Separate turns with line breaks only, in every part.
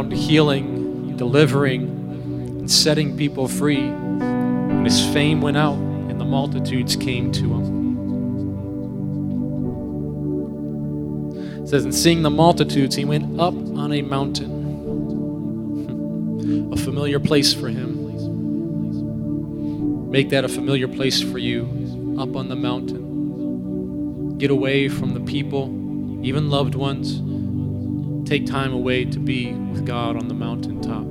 around healing, delivering, and setting people free. And his fame went out, and the multitudes came to him. It says, And seeing the multitudes, he went up on a mountain, a familiar place for him. Make that a familiar place for you, up on the mountain. Get away from the people, even loved ones. Take time away to be with God on the mountaintop.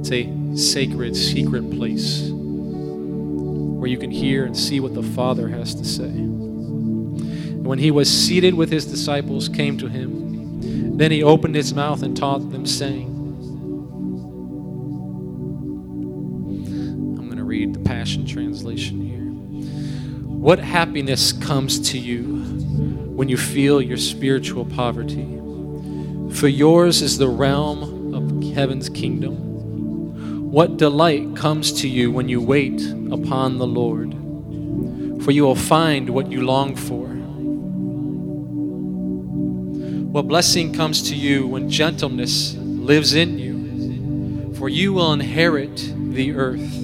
It's a sacred, secret place where you can hear and see what the Father has to say. And when he was seated with his disciples, came to him. Then he opened his mouth and taught them, saying, I'm going to read the Passion Translation here. What happiness comes to you when you feel your spiritual poverty? For yours is the realm of heaven's kingdom. What delight comes to you when you wait upon the Lord? For you will find what you long for. What blessing comes to you when gentleness lives in you? For you will inherit the earth.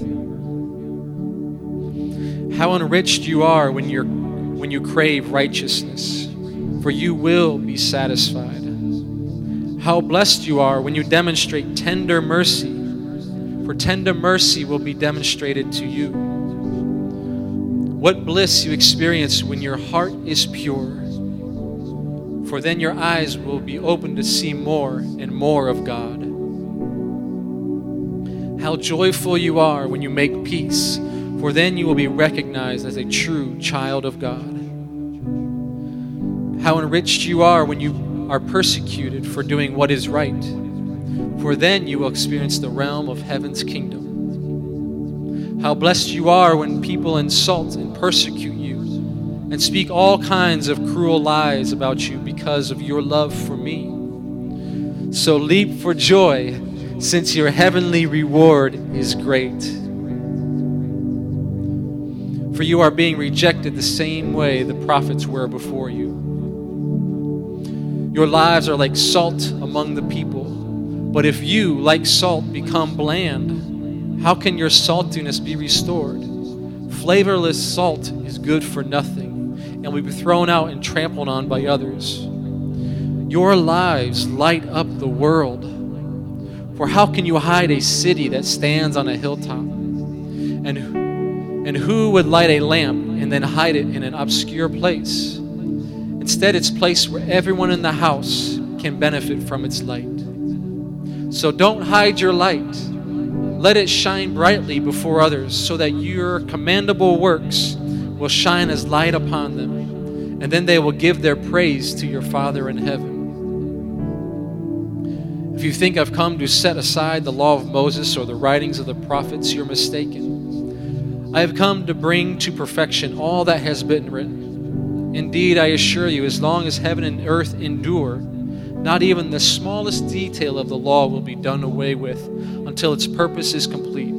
How enriched you are when, you're, when you crave righteousness, for you will be satisfied. How blessed you are when you demonstrate tender mercy for tender mercy will be demonstrated to you. What bliss you experience when your heart is pure, for then your eyes will be open to see more and more of God. How joyful you are when you make peace, for then you will be recognized as a true child of God. How enriched you are when you are persecuted for doing what is right for then you will experience the realm of heaven's kingdom. How blessed you are when people insult and persecute you and speak all kinds of cruel lies about you because of your love for me. So leap for joy, since your heavenly reward is great. For you are being rejected the same way the prophets were before you. Your lives are like salt among the people. But if you, like salt, become bland, how can your saltiness be restored? Flavorless salt is good for nothing and will be thrown out and trampled on by others. Your lives light up the world. For how can you hide a city that stands on a hilltop? And, and who would light a lamp and then hide it in an obscure place? Instead, it's placed where everyone in the house can benefit from its light. So don't hide your light. Let it shine brightly before others, so that your commendable works will shine as light upon them, and then they will give their praise to your Father in heaven. If you think I've come to set aside the law of Moses or the writings of the prophets, you're mistaken. I have come to bring to perfection all that has been written. Indeed, I assure you, as long as heaven and earth endure, not even the smallest detail of the law will be done away with until its purpose is complete.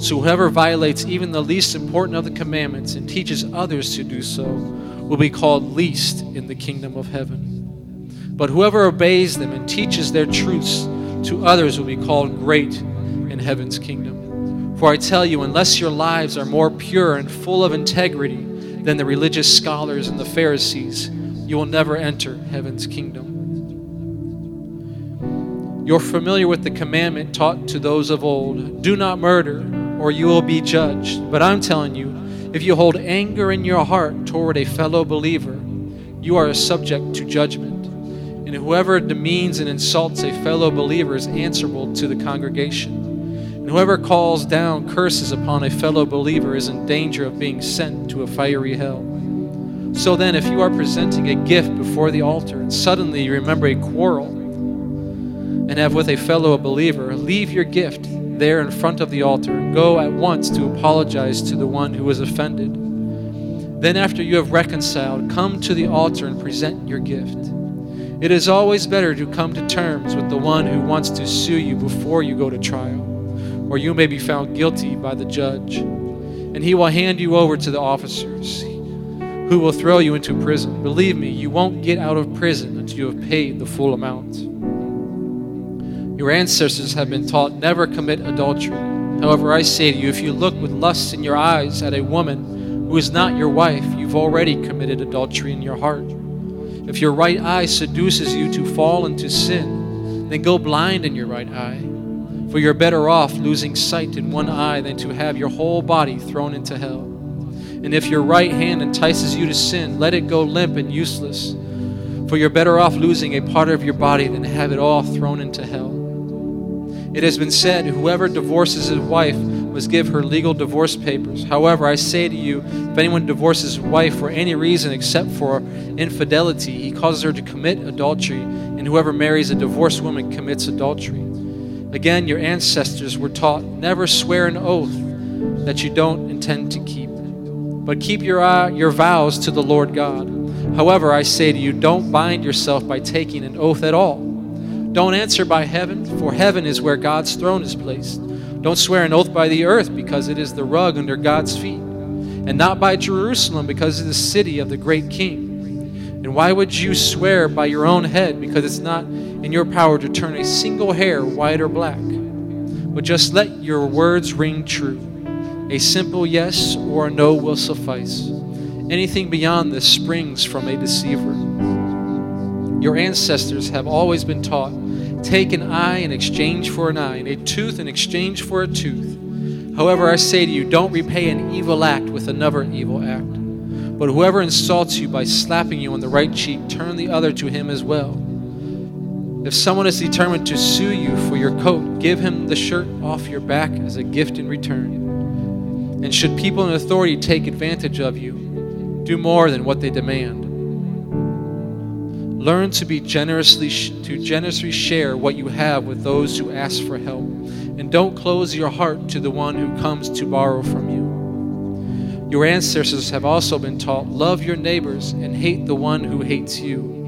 So whoever violates even the least important of the commandments and teaches others to do so will be called least in the kingdom of heaven. But whoever obeys them and teaches their truths to others will be called great in heaven's kingdom. For I tell you, unless your lives are more pure and full of integrity than the religious scholars and the Pharisees, you will never enter heaven's kingdom. You're familiar with the commandment taught to those of old do not murder, or you will be judged. But I'm telling you, if you hold anger in your heart toward a fellow believer, you are subject to judgment. And whoever demeans and insults a fellow believer is answerable to the congregation. Whoever calls down curses upon a fellow believer is in danger of being sent to a fiery hell. So then, if you are presenting a gift before the altar and suddenly you remember a quarrel, and have with a fellow believer, leave your gift there in front of the altar and go at once to apologize to the one who was offended. Then, after you have reconciled, come to the altar and present your gift. It is always better to come to terms with the one who wants to sue you before you go to trial, or you may be found guilty by the judge. And he will hand you over to the officers, who will throw you into prison. Believe me, you won't get out of prison until you have paid the full amount. Your ancestors have been taught never commit adultery. However, I say to you, if you look with lust in your eyes at a woman who is not your wife, you've already committed adultery in your heart. If your right eye seduces you to fall into sin, then go blind in your right eye. For you're better off losing sight in one eye than to have your whole body thrown into hell. And if your right hand entices you to sin, let it go limp and useless. For you're better off losing a part of your body than to have it all thrown into hell. It has been said, Whoever divorces his wife must give her legal divorce papers. However, I say to you, if anyone divorces his wife for any reason except for infidelity, he causes her to commit adultery, and whoever marries a divorced woman commits adultery. Again, your ancestors were taught never swear an oath that you don't intend to keep, but keep your, uh, your vows to the Lord God. However, I say to you, don't bind yourself by taking an oath at all don't answer by heaven, for heaven is where God's throne is placed. Don't swear an oath by the earth, because it is the rug under God's feet. And not by Jerusalem, because it is the city of the great king. And why would you swear by your own head, because it's not in your power to turn a single hair white or black? But just let your words ring true. A simple yes or a no will suffice. Anything beyond this springs from a deceiver. Your ancestors have always been taught take an eye in exchange for an eye, and a tooth in exchange for a tooth. However, I say to you, don't repay an evil act with another evil act. But whoever insults you by slapping you on the right cheek, turn the other to him as well. If someone is determined to sue you for your coat, give him the shirt off your back as a gift in return. And should people in authority take advantage of you, do more than what they demand. Learn to be generously to generously share what you have with those who ask for help, and don't close your heart to the one who comes to borrow from you. Your ancestors have also been taught love your neighbors and hate the one who hates you.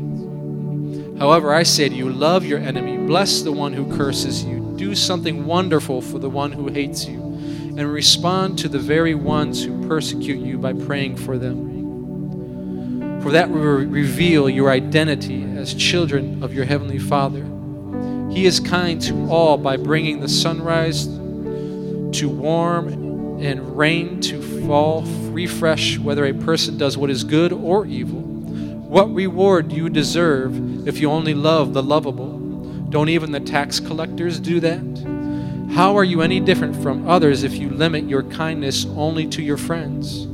However, I say to you, love your enemy, bless the one who curses you, do something wonderful for the one who hates you, and respond to the very ones who persecute you by praying for them for that will reveal your identity as children of your Heavenly Father. He is kind to all by bringing the sunrise to warm and rain to fall, refresh whether a person does what is good or evil. What reward do you deserve if you only love the lovable? Don't even the tax collectors do that? How are you any different from others if you limit your kindness only to your friends?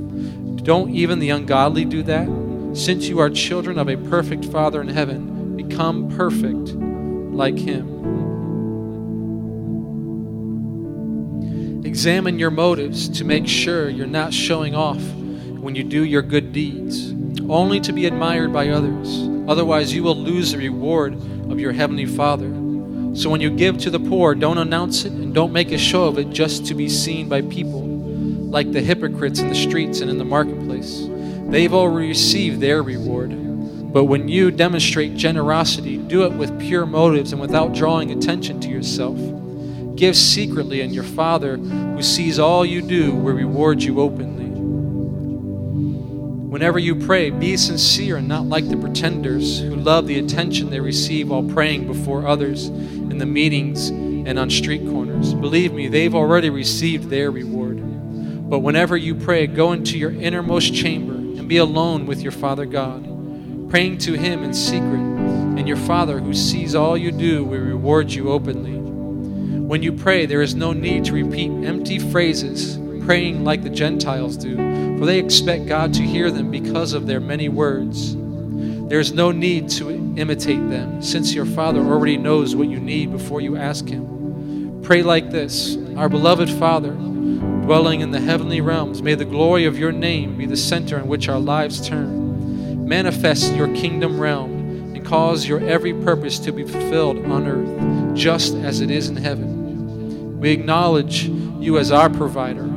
Don't even the ungodly do that? Since you are children of a perfect Father in heaven, become perfect like Him. Examine your motives to make sure you're not showing off when you do your good deeds, only to be admired by others. Otherwise, you will lose the reward of your Heavenly Father. So when you give to the poor, don't announce it and don't make a show of it just to be seen by people, like the hypocrites in the streets and in the marketplace They've already received their reward. But when you demonstrate generosity, do it with pure motives and without drawing attention to yourself. Give secretly, and your Father, who sees all you do, will reward you openly. Whenever you pray, be sincere and not like the pretenders who love the attention they receive while praying before others in the meetings and on street corners. Believe me, they've already received their reward. But whenever you pray, go into your innermost chamber and be alone with your Father God, praying to Him in secret, and your Father who sees all you do will reward you openly. When you pray, there is no need to repeat empty phrases, praying like the Gentiles do, for they expect God to hear them because of their many words. There is no need to imitate them, since your Father already knows what you need before you ask Him. Pray like this Our beloved Father, dwelling in the heavenly realms, may the glory of your name be the center in which our lives turn. Manifest your kingdom realm and cause your every purpose to be fulfilled on earth, just as it is in heaven. We acknowledge you as our provider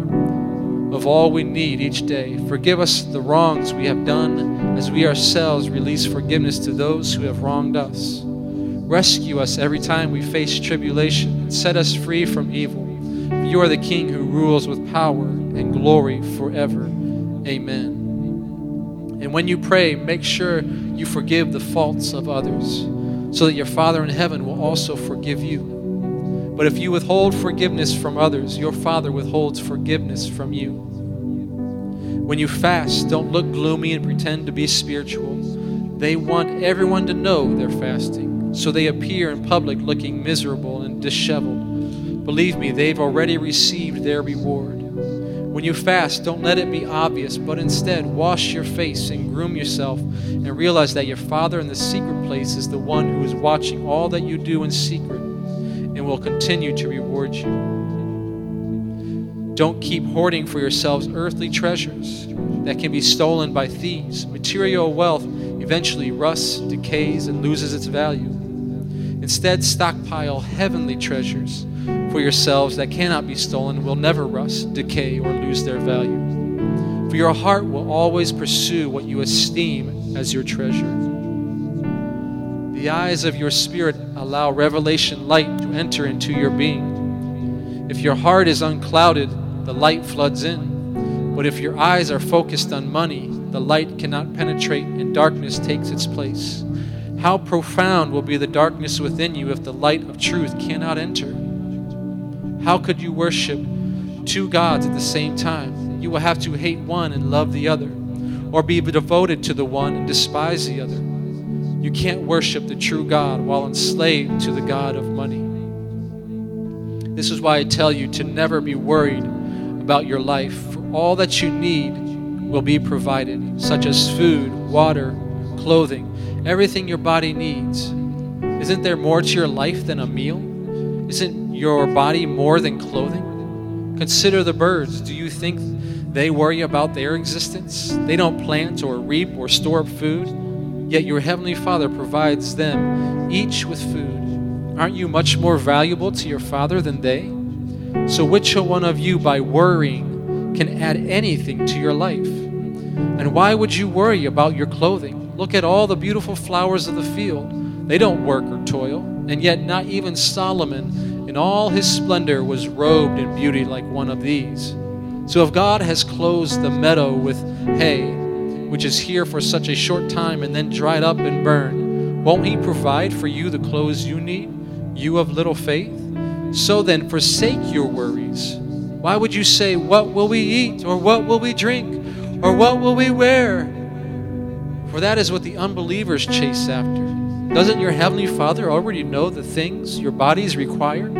of all we need each day. Forgive us the wrongs we have done as we ourselves release forgiveness to those who have wronged us. Rescue us every time we face tribulation and set us free from evil. You are the King who rules with power and glory forever. Amen. And when you pray, make sure you forgive the faults of others, so that your Father in heaven will also forgive you. But if you withhold forgiveness from others, your Father withholds forgiveness from you. When you fast, don't look gloomy and pretend to be spiritual. They want everyone to know they're fasting, so they appear in public looking miserable and disheveled. Believe me, they've already received their reward. When you fast, don't let it be obvious, but instead wash your face and groom yourself and realize that your Father in the secret place is the one who is watching all that you do in secret and will continue to reward you. Don't keep hoarding for yourselves earthly treasures that can be stolen by thieves. Material wealth eventually rusts, decays, and loses its value. Instead, stockpile heavenly treasures for yourselves that cannot be stolen, will never rust, decay, or lose their value. For your heart will always pursue what you esteem as your treasure. The eyes of your spirit allow revelation light to enter into your being. If your heart is unclouded, the light floods in. But if your eyes are focused on money, the light cannot penetrate and darkness takes its place. How profound will be the darkness within you if the light of truth cannot enter? How could you worship two gods at the same time? You will have to hate one and love the other, or be devoted to the one and despise the other. You can't worship the true God while enslaved to the God of money. This is why I tell you to never be worried about your life, for all that you need will be provided, such as food, water, clothing, everything your body needs. Isn't there more to your life than a meal? Isn't your body more than clothing? Consider the birds. Do you think they worry about their existence? They don't plant or reap or store up food Yet your heavenly Father provides them each with food. Aren't you much more valuable to your Father than they? So, which one of you, by worrying, can add anything to your life? And why would you worry about your clothing? Look at all the beautiful flowers of the field. They don't work or toil, and yet not even Solomon, in all his splendor, was robed in beauty like one of these. So, if God has closed the meadow with hay, which is here for such a short time and then dried up and burned, won't He provide for you the clothes you need, you of little faith? So then, forsake your worries. Why would you say, What will we eat? Or what will we drink? Or what will we wear? For that is what the unbelievers chase after. Doesn't your Heavenly Father already know the things your bodies require?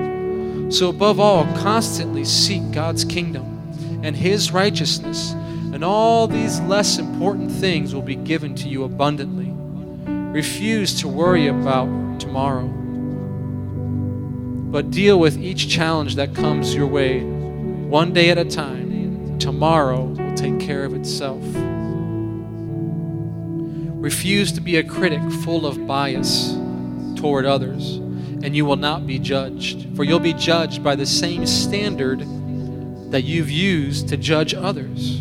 So, above all, constantly seek God's kingdom and His righteousness and all these less important things will be given to you abundantly. Refuse to worry about tomorrow, but deal with each challenge that comes your way one day at a time. Tomorrow will take care of itself. Refuse to be a critic full of bias toward others, and you will not be judged, for you'll be judged by the same standard that you've used to judge others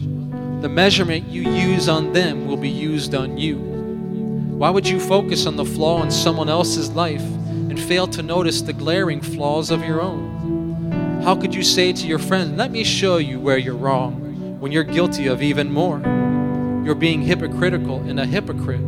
the measurement you use on them will be used on you. Why would you focus on the flaw in someone else's life and fail to notice the glaring flaws of your own? How could you say to your friend, Let me show you where you're wrong, when you're guilty of even more? You're being hypocritical and a hypocrite.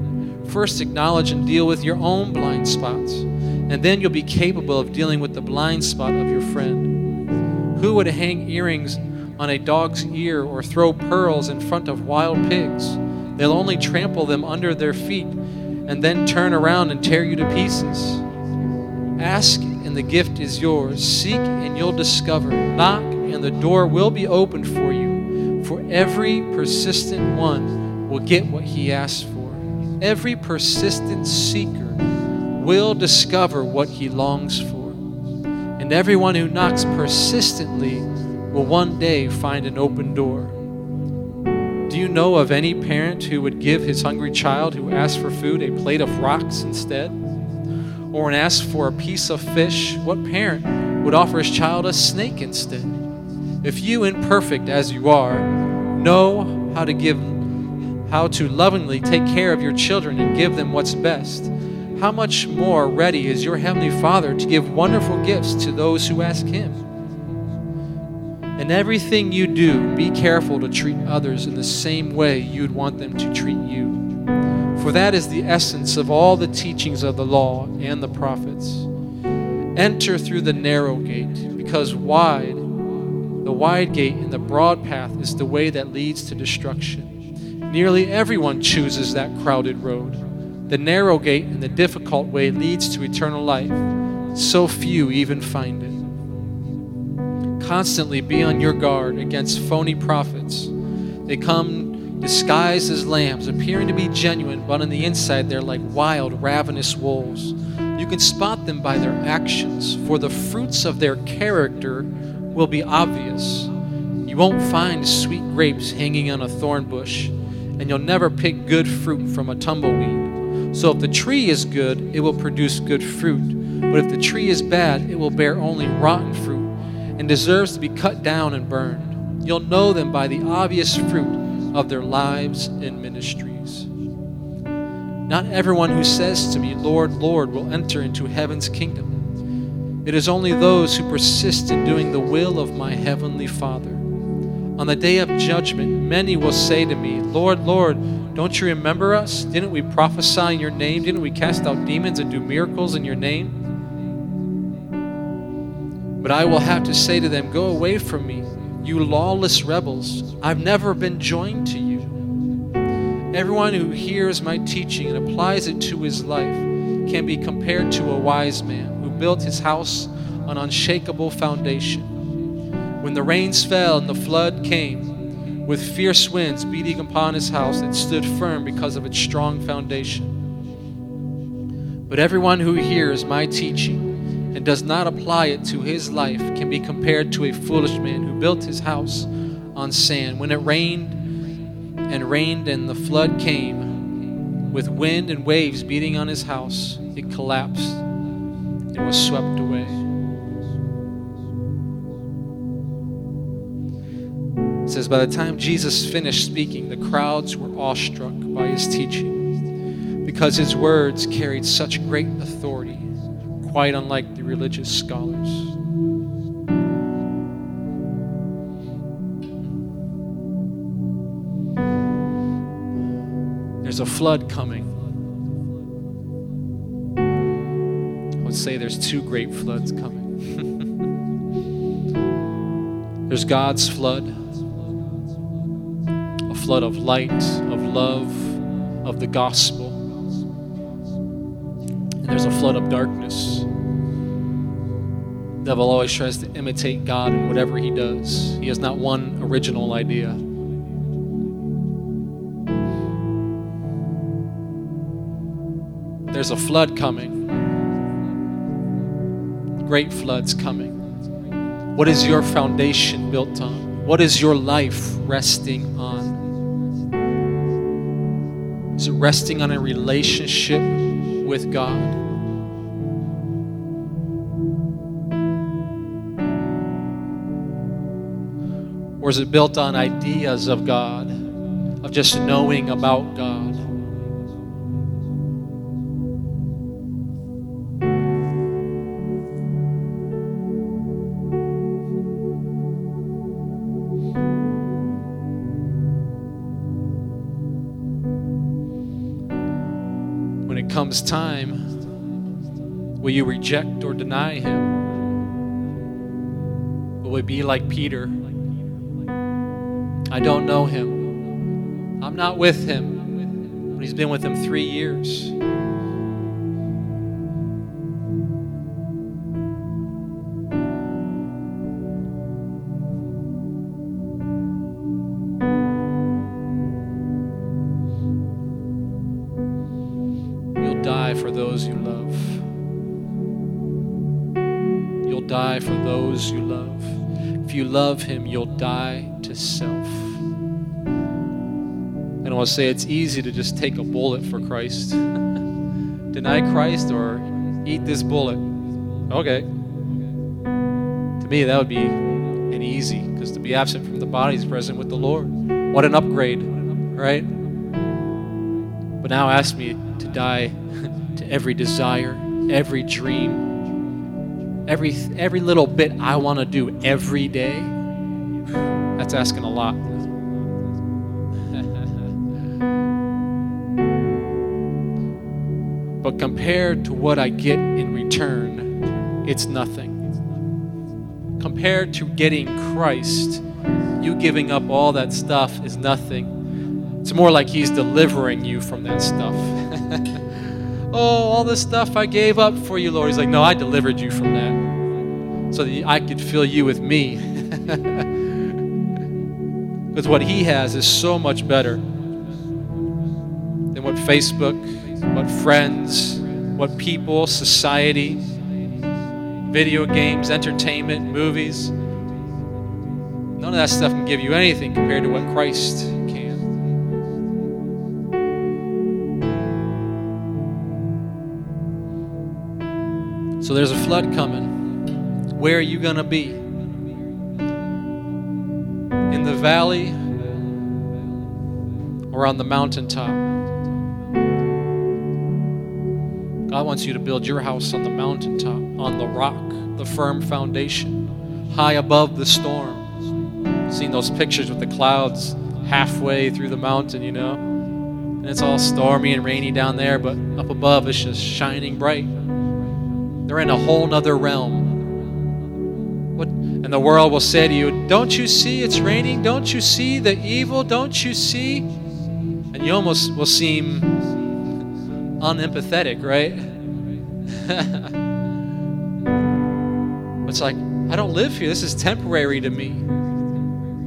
First, acknowledge and deal with your own blind spots, and then you'll be capable of dealing with the blind spot of your friend. Who would hang earrings on a dog's ear or throw pearls in front of wild pigs. They'll only trample them under their feet and then turn around and tear you to pieces. Ask and the gift is yours. Seek and you'll discover. Knock and the door will be opened for you. For every persistent one will get what he asks for. Every persistent seeker will discover what he longs for. And everyone who knocks persistently will one day find an open door. Do you know of any parent who would give his hungry child who asked for food a plate of rocks instead? Or when asked for a piece of fish, what parent would offer his child a snake instead? If you, imperfect as you are, know how to give how to lovingly take care of your children and give them what's best, how much more ready is your heavenly Father to give wonderful gifts to those who ask him? In everything you do, be careful to treat others in the same way you'd want them to treat you. For that is the essence of all the teachings of the law and the prophets. Enter through the narrow gate, because wide, the wide gate and the broad path is the way that leads to destruction. Nearly everyone chooses that crowded road. The narrow gate and the difficult way leads to eternal life. So few even find it. Constantly be on your guard against phony prophets. They come disguised as lambs, appearing to be genuine, but on the inside they're like wild, ravenous wolves. You can spot them by their actions, for the fruits of their character will be obvious. You won't find sweet grapes hanging on a thorn bush, and you'll never pick good fruit from a tumbleweed. So if the tree is good, it will produce good fruit. But if the tree is bad, it will bear only rotten fruit and deserves to be cut down and burned. You'll know them by the obvious fruit of their lives and ministries. Not everyone who says to me, Lord, Lord, will enter into heaven's kingdom it is only those who persist in doing the will of my heavenly Father. On the day of judgment, many will say to me, Lord, Lord, don't you remember us? Didn't we prophesy in your name? Didn't we cast out demons and do miracles in your name? But I will have to say to them, Go away from me, you lawless rebels. I've never been joined to you. Everyone who hears my teaching and applies it to his life can be compared to a wise man who built his house on unshakable foundation. When the rains fell and the flood came, with fierce winds beating upon his house, it stood firm because of its strong foundation. But everyone who hears my teaching and does not apply it to his life can be compared to a foolish man who built his house on sand. When it rained and rained and the flood came, with wind and waves beating on his house, it collapsed and was swept away. It says, By the time Jesus finished speaking, the crowds were awestruck by his teaching because his words carried such great authority, quite unlike the religious scholars. There's a flood coming. I would say there's two great floods coming. there's God's flood, a flood of light, of love, of the gospel. And there's a flood of darkness. Devil always tries to imitate God in whatever he does. He has not one original idea. There's a flood coming great floods coming. What is your foundation built on? What is your life resting on? Is it resting on a relationship with God? Or is it built on ideas of God, of just knowing about God? When it comes time, will you reject or deny him? Will it be like Peter? I don't know him. I'm not with him. But he's been with him three years. You'll die for those you love. You'll die for those you love. You love Him, you'll die to self. And I want to say it's easy to just take a bullet for Christ. Deny Christ or eat this bullet. Okay. To me, that would be an easy, because to be absent from the body is present with the Lord. What an upgrade, right? But now ask me to die to every desire, every dream, every every little bit I want to do every day, that's asking a lot. but compared to what I get in return, it's nothing. Compared to getting Christ, you giving up all that stuff is nothing. It's more like He's delivering you from that stuff. oh, all this stuff I gave up for you, Lord. He's like, no, I delivered you from that so that I could fill you with me. Because what He has is so much better than what Facebook, what friends, what people, society, video games, entertainment, movies. None of that stuff can give you anything compared to what Christ So there's a flood coming. Where are you going to be? In the valley or on the mountaintop? God wants you to build your house on the mountaintop on the rock, the firm foundation, high above the storm. Seen those pictures with the clouds halfway through the mountain, you know? And it's all stormy and rainy down there, but up above it's just shining bright. They're in a whole nother realm. What, and the world will say to you, Don't you see it's raining? Don't you see the evil? Don't you see? And you almost will seem unempathetic, right? It's like, I don't live here. This is temporary to me.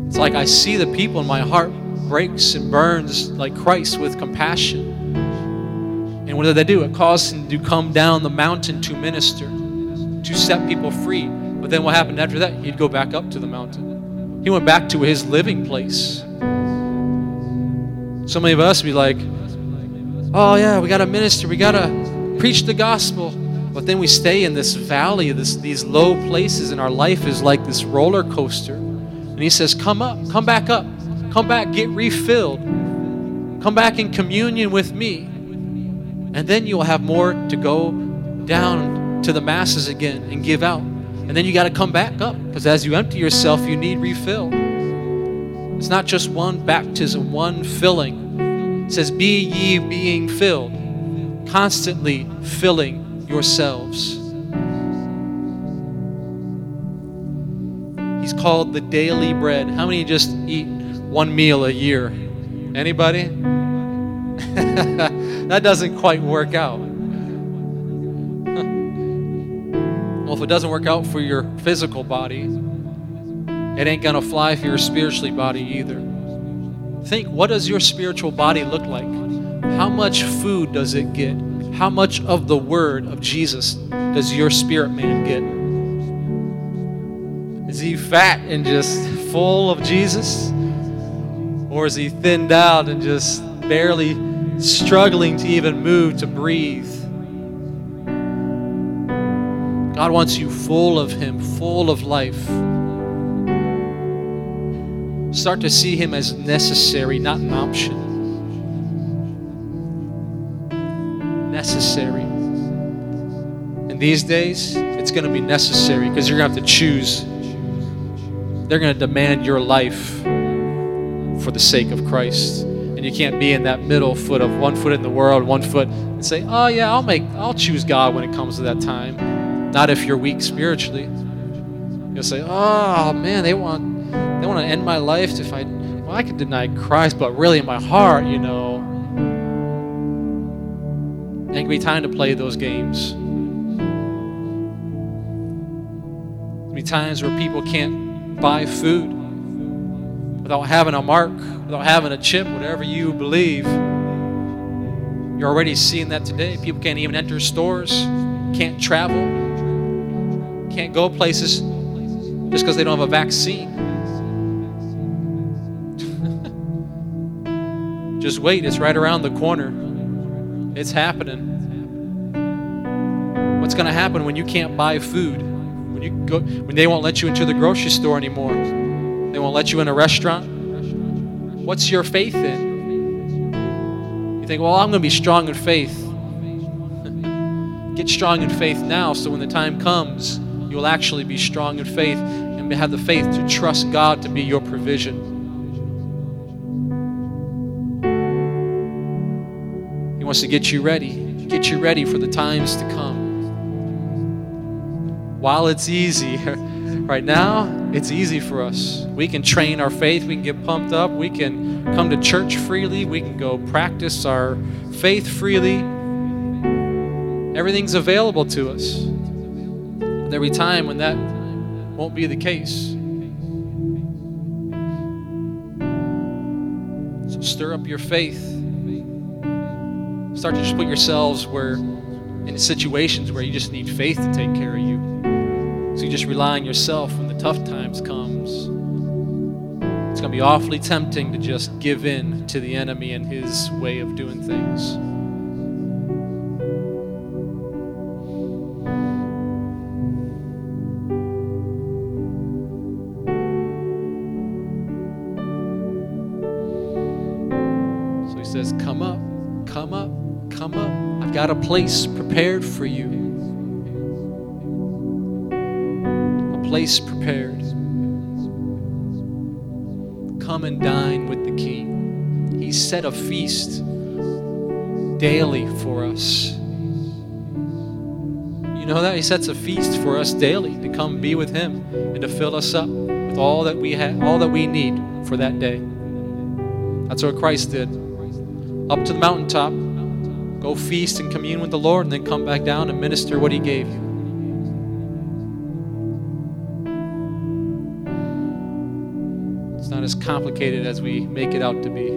It's like I see the people and my heart breaks and burns like Christ with compassion. What did they do? It caused him to come down the mountain to minister, to set people free. But then what happened after that? He'd go back up to the mountain. He went back to his living place. So many of us be like, oh, yeah, we got to minister. We got to preach the gospel. But then we stay in this valley, this, these low places, and our life is like this roller coaster. And he says, Come up, come back up, come back, get refilled, come back in communion with me. And then you'll have more to go down to the masses again and give out. And then you got to come back up because as you empty yourself, you need refill. It's not just one baptism, one filling. It says, Be ye being filled, constantly filling yourselves. He's called the daily bread. How many just eat one meal a year? Anybody? that doesn't quite work out. well, if it doesn't work out for your physical body, it ain't going to fly for your spiritually body either. Think what does your spiritual body look like? How much food does it get? How much of the word of Jesus does your spirit man get? Is he fat and just full of Jesus? Or is he thinned out and just barely struggling to even move, to breathe? God wants you full of Him, full of life. Start to see Him as necessary, not an option. necessary. And these days, it's going to be necessary because you're going to have to choose. They're going to demand your life for the sake of Christ. You can't be in that middle foot of one foot in the world, one foot, and say, "Oh yeah, I'll make, I'll choose God when it comes to that time." Not if you're weak spiritually. You'll say, "Oh man, they want, they want to end my life if I, well, I can deny Christ, but really in my heart, you know, it can be time to play those games. There'll be times where people can't buy food without having a mark, without having a chip, whatever you believe. You're already seeing that today. People can't even enter stores, can't travel, can't go places just because they don't have a vaccine. just wait, it's right around the corner. It's happening. What's going to happen when you can't buy food? When you go when they won't let you into the grocery store anymore? They won't let you in a restaurant? What's your faith in? You think, "Well, I'm going to be strong in faith." Get strong in faith now so when the time comes, you'll actually be strong in faith and have the faith to trust God to be your provision. He wants to get you ready, get you ready for the times to come. while it's easy, right now, it's easy for us. We can train our faith, we can get pumped up, we can come to church freely, we can go practice our faith freely. Everything's available to us. There'll be time when that won't be the case. So stir up your faith. Start to just put yourselves where in situations where you just need faith to take care of you. So you just rely on yourself tough times comes. It's going to be awfully tempting to just give in to the enemy and his way of doing things. So he says, Come up, come up, come up. I've got a place prepared for you. Place prepared. Come and dine with the King. He set a feast daily for us. You know that? He sets a feast for us daily to come be with Him and to fill us up with all that we have, all that we need for that day. That's what Christ did. Up to the mountaintop, go feast and commune with the Lord, and then come back down and minister what He gave you. As complicated as we make it out to be.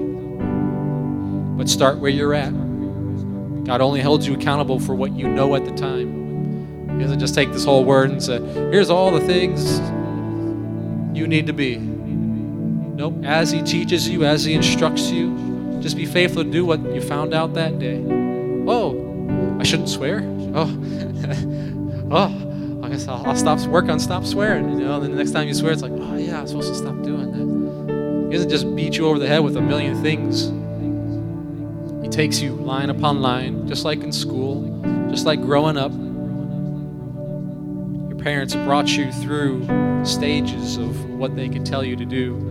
But start where you're at. God only holds you accountable for what you know at the time. He doesn't just take this whole word and say, here's all the things you need to be. Nope. As He teaches you, as He instructs you, just be faithful to do what you found out that day. Oh, I shouldn't swear. Oh, oh, I guess I'll, I'll stop work on stop swearing. You know, and then the next time you swear, it's like, oh yeah, I'm supposed to stop doing that. He doesn't just beat you over the head with a million things. He takes you line upon line, just like in school, just like growing up. Your parents brought you through stages of what they could tell you to do.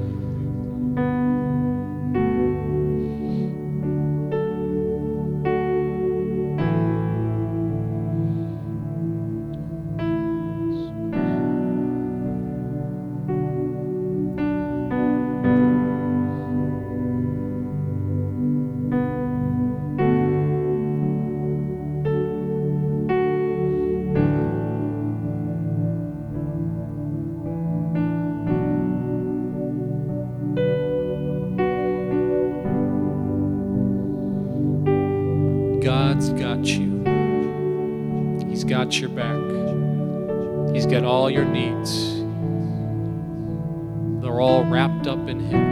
They're all wrapped up in Him.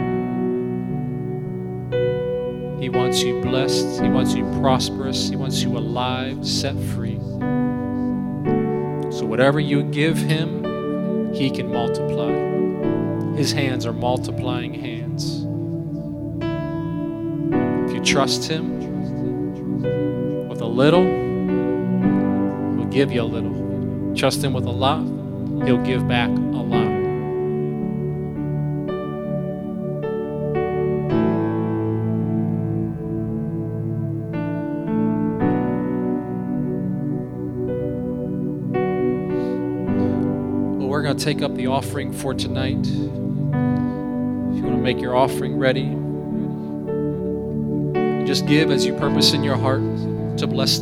He wants you blessed. He wants you prosperous. He wants you alive, set free. So, whatever you give Him, He can multiply. His hands are multiplying hands. If you trust Him, with a little, He'll give you a little. Trust Him with a lot, He'll give back a lot. Take up the offering for tonight. If you want to make your offering ready, just give as you purpose in your heart to bless